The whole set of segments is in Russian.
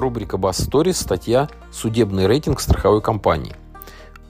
Рубрика Bass Stories, статья «Судебный рейтинг страховой компании».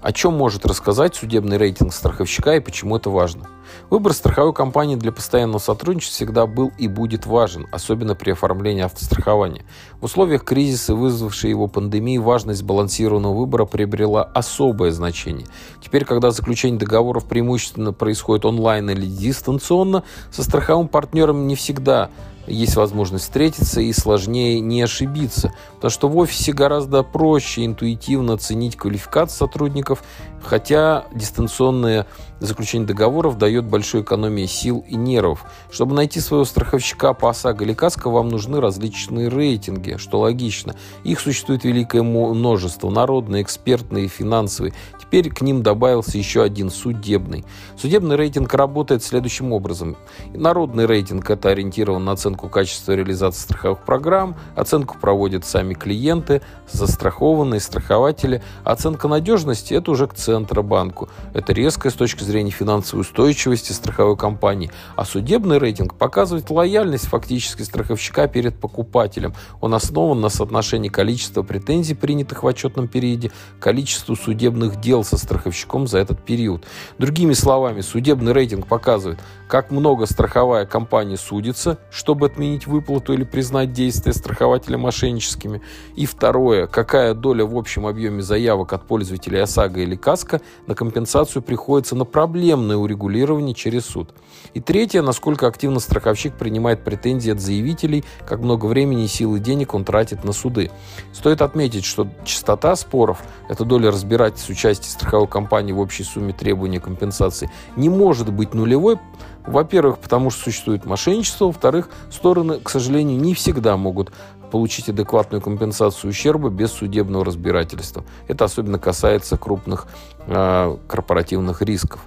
О чем может рассказать судебный рейтинг страховщика и почему это важно? Выбор страховой компании для постоянного сотрудничества всегда был и будет важен, особенно при оформлении автострахования. В условиях кризиса, вызвавшей его пандемии, важность балансированного выбора приобрела особое значение. Теперь, когда заключение договоров преимущественно происходит онлайн или дистанционно, со страховым партнером не всегда есть возможность встретиться и сложнее не ошибиться. Потому что в офисе гораздо проще интуитивно оценить квалификацию сотрудников, хотя дистанционное заключение договоров дает большую экономию сил и нервов. Чтобы найти своего страховщика по ОСАГО или КАСКО, вам нужны различные рейтинги, что логично. Их существует великое множество, народные, экспертные, финансовые. Теперь к ним добавился еще один судебный. Судебный рейтинг работает следующим образом. Народный рейтинг – это ориентирован на оценку качества реализации страховых программ, оценку проводят сами клиенты, застрахованные, страхователи. Оценка надежности – это уже к Центробанку. Это резкая с точки зрения финансовой устойчивости страховой компании. А судебный рейтинг показывает лояльность фактически страховщика перед покупателем. Он основан на соотношении количества претензий, принятых в отчетном периоде, количеству судебных дел со страховщиком за этот период. Другими словами, судебный рейтинг показывает, как много страховая компания судится, чтобы отменить выплату или признать действия страхователя мошенническими. И второе, какая доля в общем объеме заявок от пользователей ОСАГО или КАСКО на компенсацию приходится на проблемное урегулирование через суд. И третье, насколько активно страховщик принимает претензии от заявителей, как много времени, сил и денег он тратит на суды. Стоит отметить, что частота споров, это доля разбирательств участия страховой компании в общей сумме требования компенсации, не может быть нулевой, во-первых, потому что существует мошенничество, во-вторых, стороны, к сожалению, не всегда могут получить адекватную компенсацию ущерба без судебного разбирательства. Это особенно касается крупных э, корпоративных рисков.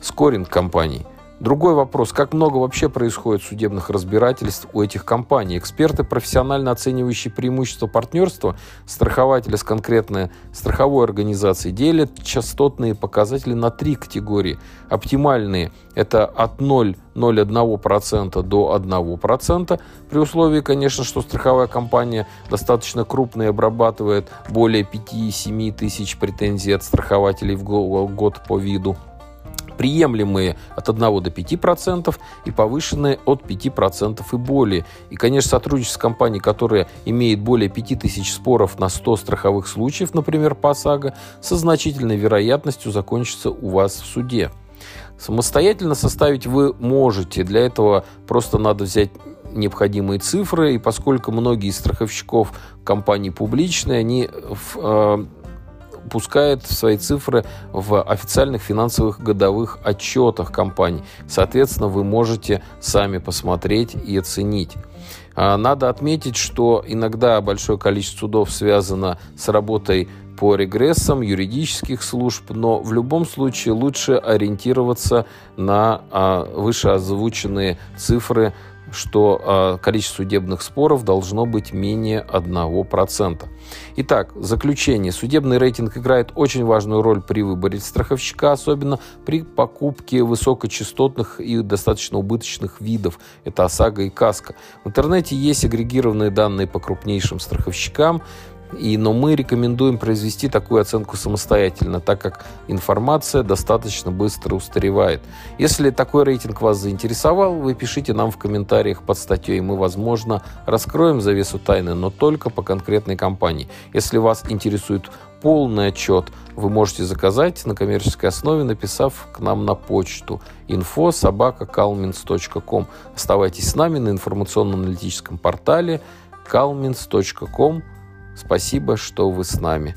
Скоринг компаний – Другой вопрос, как много вообще происходит судебных разбирательств у этих компаний? Эксперты, профессионально оценивающие преимущества партнерства, страхователи с конкретной страховой организацией делят частотные показатели на три категории. Оптимальные – это от 0,01% до 1%, при условии, конечно, что страховая компания достаточно крупная обрабатывает более 5-7 тысяч претензий от страхователей в год по виду приемлемые от 1 до 5% и повышенные от 5% и более. И, конечно, сотрудничество с компанией, которая имеет более 5000 споров на 100 страховых случаев, например, по ОСАГО, со значительной вероятностью закончится у вас в суде. Самостоятельно составить вы можете. Для этого просто надо взять необходимые цифры, и поскольку многие из страховщиков компаний публичные, они э, пускает свои цифры в официальных финансовых годовых отчетах компаний. Соответственно, вы можете сами посмотреть и оценить. А, надо отметить, что иногда большое количество судов связано с работой по регрессам юридических служб, но в любом случае лучше ориентироваться на а, вышеозвученные цифры что э, количество судебных споров должно быть менее 1%. Итак, заключение. Судебный рейтинг играет очень важную роль при выборе страховщика, особенно при покупке высокочастотных и достаточно убыточных видов. Это ОСАГО и КАСКО. В интернете есть агрегированные данные по крупнейшим страховщикам. И, но мы рекомендуем произвести такую оценку самостоятельно, так как информация достаточно быстро устаревает. Если такой рейтинг вас заинтересовал, вы пишите нам в комментариях под статьей, мы, возможно, раскроем завесу тайны, но только по конкретной компании. Если вас интересует полный отчет, вы можете заказать на коммерческой основе, написав к нам на почту info Оставайтесь с нами на информационно-аналитическом портале calmins.com Спасибо, что вы с нами.